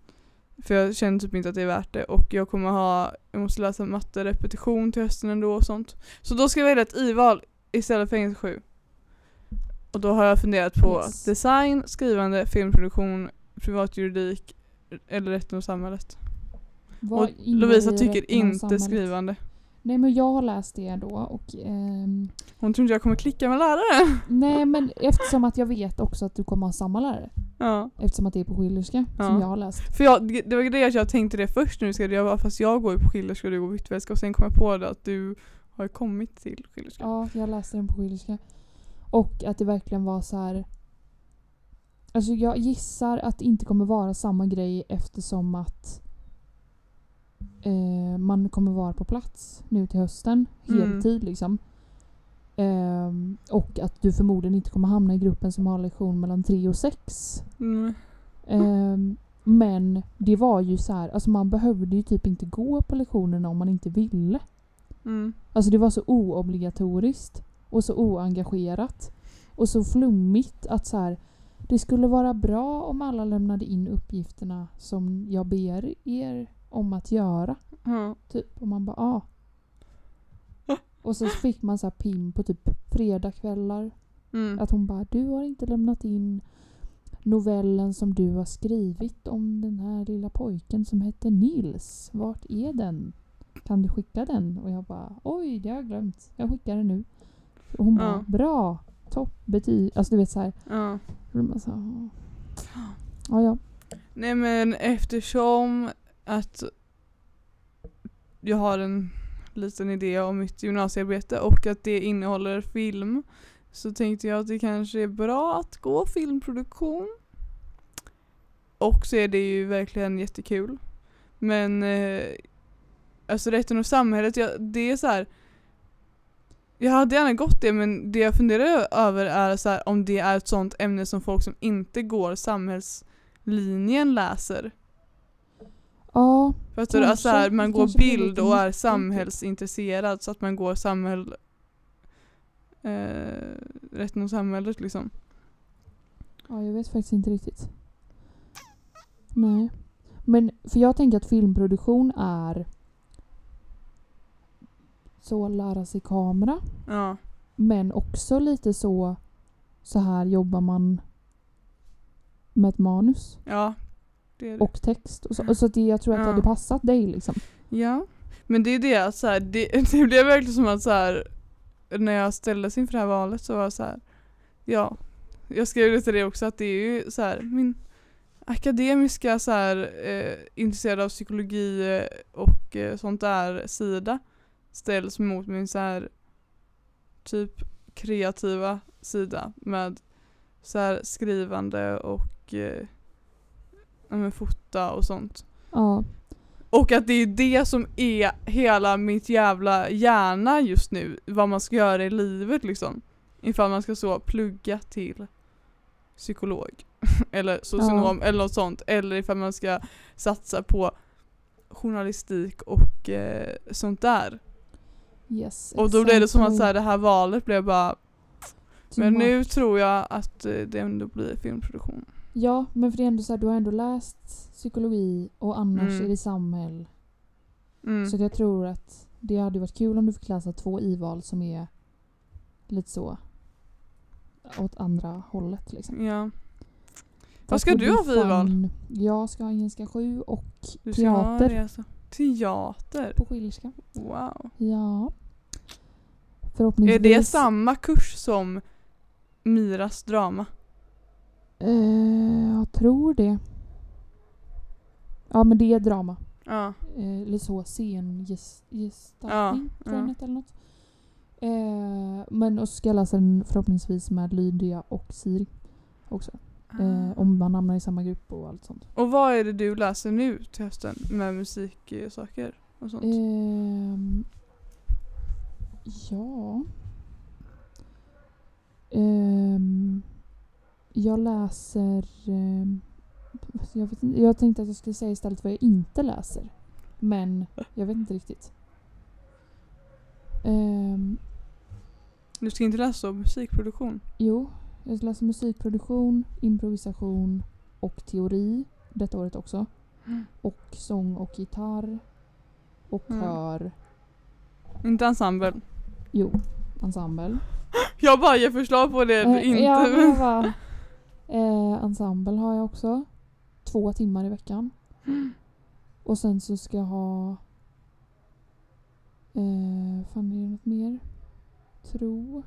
För jag känner typ inte att det är värt det och jag kommer ha, jag måste läsa matte repetition till hösten ändå och sånt. Så då ska jag välja ett i-val istället för engelska 7. Och då har jag funderat på Yes. design, skrivande, filmproduktion, privatjuridik eller rätten och samhället. Vad Och Lovisa tycker inte skrivande. Nej men jag har läst det då och ehm, Hon tror inte jag kommer klicka med läraren. Nej men eftersom att jag vet också att du kommer ha samma lärare. Ja. Eftersom att det är på Schillerska Ja. som jag har läst. För jag, det var det att jag tänkte det först nu ska jag bara, fast jag går ju på Schillerska och du går på Hvitfeldtska och sen kom jag på det att du har kommit till Schillerska. Ja, jag läste den på Schillerska. Och att det verkligen var så här. Alltså jag gissar att det inte kommer vara samma grej eftersom att eh, man kommer vara på plats nu till hösten. Mm. Heltid liksom. Ehm, och att du förmodligen inte kommer hamna i gruppen som har lektion mellan 3 och 6. Mm. Ehm, men det var ju så här, alltså man behövde ju typ inte gå på lektionerna om man inte ville. Mm. Alltså det var så oobligatoriskt och så oengagerat och så flummigt att så här, det skulle vara bra om alla lämnade in uppgifterna som jag ber er om att göra. Ja. Typ. Och man bara ah. Och så fick man så här pin på typ fredagkvällar. Mm. Att hon bara du har inte lämnat in novellen som du har skrivit om den här lilla pojken som heter Nils. Vart är den? Kan du skicka den? Och jag bara oj det har jag glömt. Jag skickar den nu. Och hon bara Ja. bra. Topp. Alltså du vet så här. Ja. Så Ja ja. Nej men eftersom att jag har en Typ liten idé om mitt gymnasiearbete och att det innehåller film så tänkte jag att det kanske är bra att gå filmproduktion. Och så är det ju verkligen jättekul. Men eh, alltså rätten och samhället, jag, det är så här. Jag hade gärna gått det men det jag funderar över är så här, om det är ett sånt ämne som folk som inte går samhällslinjen läser. Ja, Fattar du? Alltså här, man går bild och är samhällsintresserad så att man går samhäll... Eh, rätten och samhället liksom. ja jag vet faktiskt inte riktigt. Nej. Men för jag tänker att filmproduktion är så lära sig kamera. Ja. Men också lite så så här jobbar man med ett manus Ja. Det det. och text. Och så, och så att det, jag tror att det Ja. hade passat dig liksom. Ja. Men det är det att så här, det, det blev verkligen som att så här, när jag ställdes inför det här valet så var jag så här, ja. Jag skrev till det också att det är ju så här, min akademiska så här, eh, intresserad av psykologi eh, och eh, sånt där sida ställs mot min så här typ kreativa sida med så här skrivande och eh, men fota och sånt. Ja. Och att det är det som är hela mitt jävla hjärna just nu. Vad man ska göra i livet liksom. Ifall man ska så plugga till psykolog. eller socionom eller något sånt. Eller ifall man ska satsa på journalistik och eh, sånt där. Yes, Och då blev det som att så här, det här valet blev bara Men nu tror jag att eh, det ändå blir filmproduktion. Ja, men för det är ändå så här, du har ändå läst psykologi och annars Mm. är det samhäll. Mm. Så jag tror att det hade varit kul om du fick läsa två ival som är lite så åt andra hållet liksom. Ja. Vad ska du ha för ival? Jag ska ha engelska 7 och Du ska ha teater alltså. Teater? på Schillerska. Wow. Ja. Förhoppningsvis. Är det samma kurs som Miras drama? Eh, jag tror det. Ja men det är drama. Ja. Eh, eller så scengestaltning Ja, ja. eller något. Eh, men och så ska jag läsa den förhoppningsvis med Lydia och Siri också. Eh, om man hamnar i samma grupp och allt sånt. Och vad är det du läser nu till hösten med musiksaker och sånt? Ehm, ja. Jag läser... ehm, jag, vet inte, jag tänkte att jag skulle säga istället vad jag inte läser. Men jag vet inte riktigt. Ehm, Du ska inte läsa om musikproduktion? jo, jag läser musikproduktion, improvisation och teori detta året också. Och sång och gitarr. Och Mm. kör. Inte ensemble? Jo, ensemble. Jag bara ger förslag på det Eh, inte... Ja, eh, ensemble har jag också. Två timmar i veckan. Och sen så ska jag ha... Eh, fan är det något mer? Tro.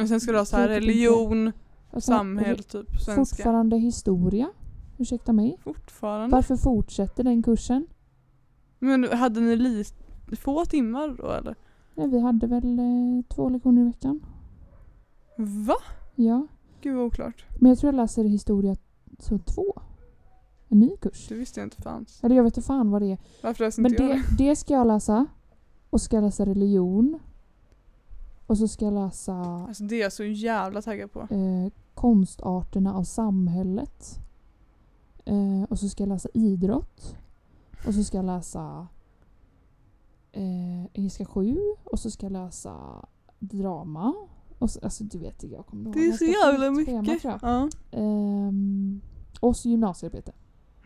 Och sen ska du ha så här religion, sen samhälle typ, svenska. Fortfarande historia. Ursäkta mig. Fortfarande? Varför fortsätter den kursen? Men hade ni li- få timmar då eller? Ja, vi hade väl eh, två lektioner i veckan. Va? Ja. Gud vad oklart. Men jag tror jag läser historia så två. En ny kurs. Det visste jag inte fanns. Eller jag vet inte fan vad det är. Varför läste Men inte jag det, det? det ska jag läsa. Och ska jag läsa religion. Och så ska jag läsa Alltså det är jag så jävla taggad på. eh, konstarterna av samhället. Eh, och så ska jag läsa idrott. Och så ska jag läsa eh, engelska 7. Och så ska jag läsa drama. Och så, alltså du vet, jag kommer ihåg. Det är så jävla mycket. jag. Ja. Ehm, och så gymnasiearbete.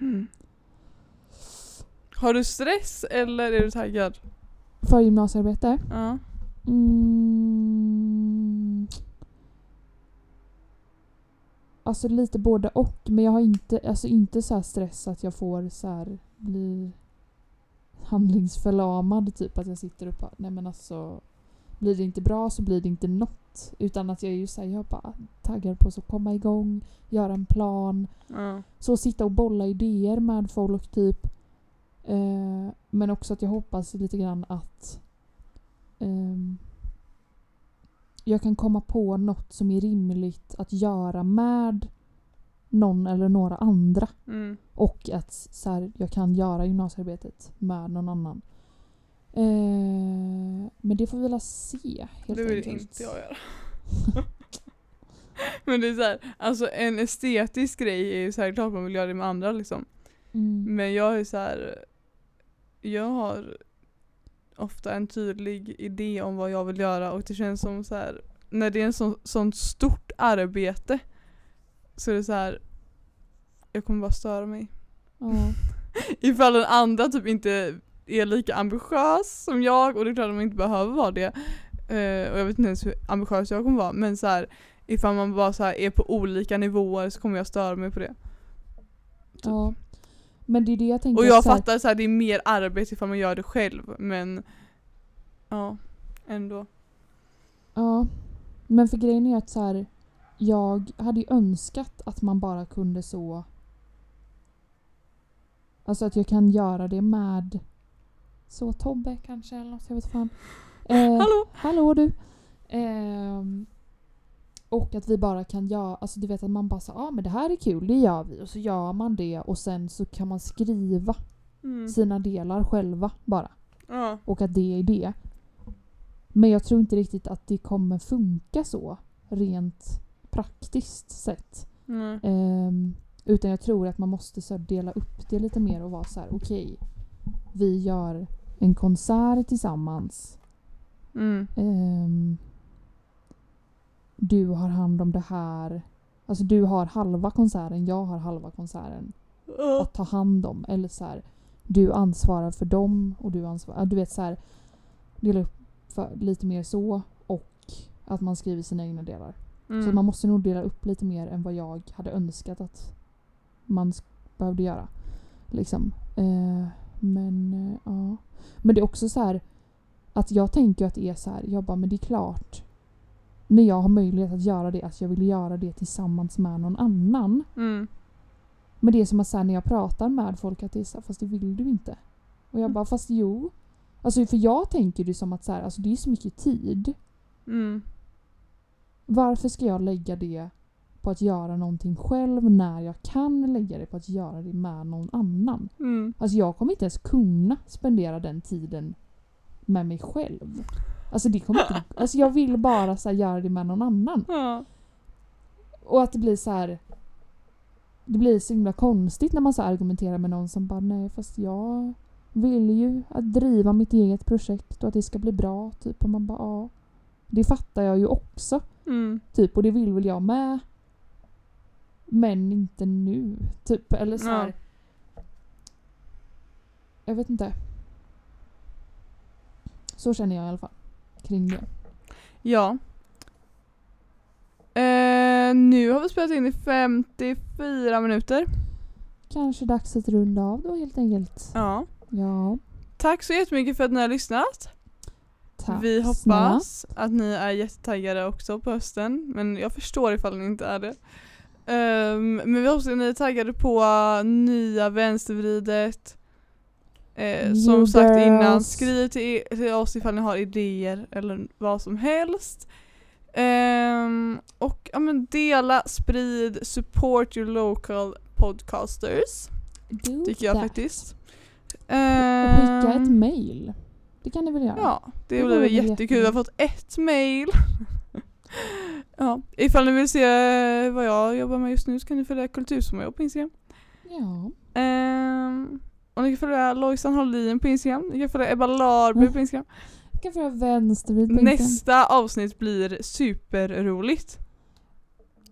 Mm. Har du stress eller är du taggad? För gymnasiearbete? Ja. Mm. Alltså lite både och. Men jag har inte, alltså inte så stress att jag får så här bli handlingsförlamad. Typ att jag sitter och bara, nej men alltså blir det inte bra så blir det inte något. Utan att jag är ju såhär, jag bara taggar på att komma igång, göra en plan. Ja. Så sitta och bolla idéer med folk typ. Eh, men också att jag hoppas lite grann att ehm, jag kan komma på något som är rimligt att göra med någon eller några andra. Mm. Och att så här, jag kan göra gymnasiearbetet med någon annan. Eh, men det får vi väl se helt Det vill enkelt. inte jag göra. Men det är så här, alltså en estetisk grej är ju så här, klart man vill göra det med andra liksom. Mm. Men jag är så här. jag har ofta en tydlig idé om vad jag vill göra och det känns som så här när det är en sån, sånt stort arbete så är det så här jag kommer bara störa mig. Ja. Ifall den andra typ inte är lika ambitiös som jag och det är klart att man inte behöver vara det. Eh, och jag vet inte ens hur ambitiös jag kommer vara men så här, ifall man bara så är på olika nivåer så kommer jag störa mig på det. ja. Men det är det jag tänker. Och jag att så här- fattar så här, det är mer arbete ifall man gör det själv men ja, ändå. Ja. Men för grejen är att så här, jag hade ju önskat att man bara kunde så... Alltså att jag kan göra det med så Tobbe kanske eller något, jag vet fan. Eh, Hallå! Hallå du! Ehm, och att vi bara kan göra, alltså du vet att man bara sa ja ah, men det här är kul, det gör vi. Och så gör man det och sen så kan man skriva Mm. sina delar själva bara. Ja. Och att det är det. Men jag tror inte riktigt att det kommer funka så rent praktiskt sett. Mm. Ehm, utan jag tror att man måste så dela upp det lite mer och vara så här: okej, vi gör en konsert tillsammans. Mm. Ehm, du har hand om det här. Alltså du har halva konserten, jag har halva konserten Ja. att ta hand om. Eller så här, du ansvarar för dem och du ansvarar... Du vet så här, dela upp för, lite mer så och att man skriver sina egna delar. Så Mm. att man måste nog dela upp lite mer än vad jag hade önskat att man behövde göra. Liksom. Eh, men eh, ja. Men det är också så här att jag tänker att det är så här, jag bara men det är klart när jag har möjlighet att göra det, att jag vill göra det tillsammans med någon annan. Mm. Men det är som att här, när jag pratar med folk att det är så här, fast det vill du inte. Och jag bara, fast jo. Alltså för jag tänker det som att så här, alltså det är så mycket tid. Mm. Varför ska jag lägga det på att göra någonting själv när jag kan lägga det på att göra det med någon annan? Mm. Alltså jag kommer inte ens kunna spendera den tiden med mig själv. Alltså det kommer inte... Alltså jag vill bara så här, göra det med någon annan. Ja. Och att det blir så här. Det blir så himla konstigt när man så argumenterar med någon som bara nej fast jag vill ju att driva mitt eget projekt och att det ska bli bra. Typ och man bara ja. Det fattar jag ju också. Mm. Typ och det vill väl jag med. Men inte nu. Typ eller så här. Jag vet inte. Så känner jag i alla fall. Kring det. Ja. Eh, nu har vi spelat in i 54 minuter. Kanske dags att runda av då helt enkelt. Ja. Ja. Tack så jättemycket för att ni har lyssnat. Tack vi snälla. hoppas att ni är jättetaggade också på hösten. Men jag förstår ifall ni inte är det. Ehm, men vi hoppas att ni är taggade på nya vänstervridet. Eh, New som sagt innan, skriv till, till oss ifall ni har idéer eller vad som helst. Ehm, och ja, men dela, sprid, support your local podcasters. Do Tycker jag that. faktiskt. Och skicka ett Ehm, mail. Det kan ni väl göra? Ja, det Det blir jättekul. Vi har fått ett mail. ja, ifall ni vill se vad jag jobbar med just nu så kan ni följa Kultursommarjobb på Instagram. Ja. Ehm, och ni kan följa Lojsan Hallin på Instagram. Ni kan följa Ebba Larby på Instagram. Jag kan föra vänstervrid på Instagram. Nästa avsnitt blir superroligt.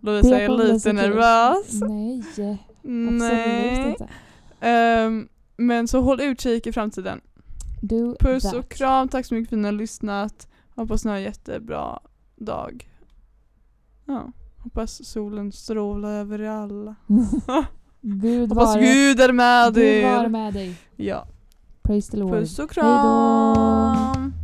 Lovisa är lite nervös. Nej, absolut Nej. inte. Ehm, men så håll utkik i framtiden. Do Puss that. och kram, tack så mycket för att ni har lyssnat. Hoppas ni har jättebra dag. Ja, hoppas solen strålar över er alla. Gud Hoppas vare, Gud är med Gud vare er. med dig. Ja. Praise the Lord. Puss och kram!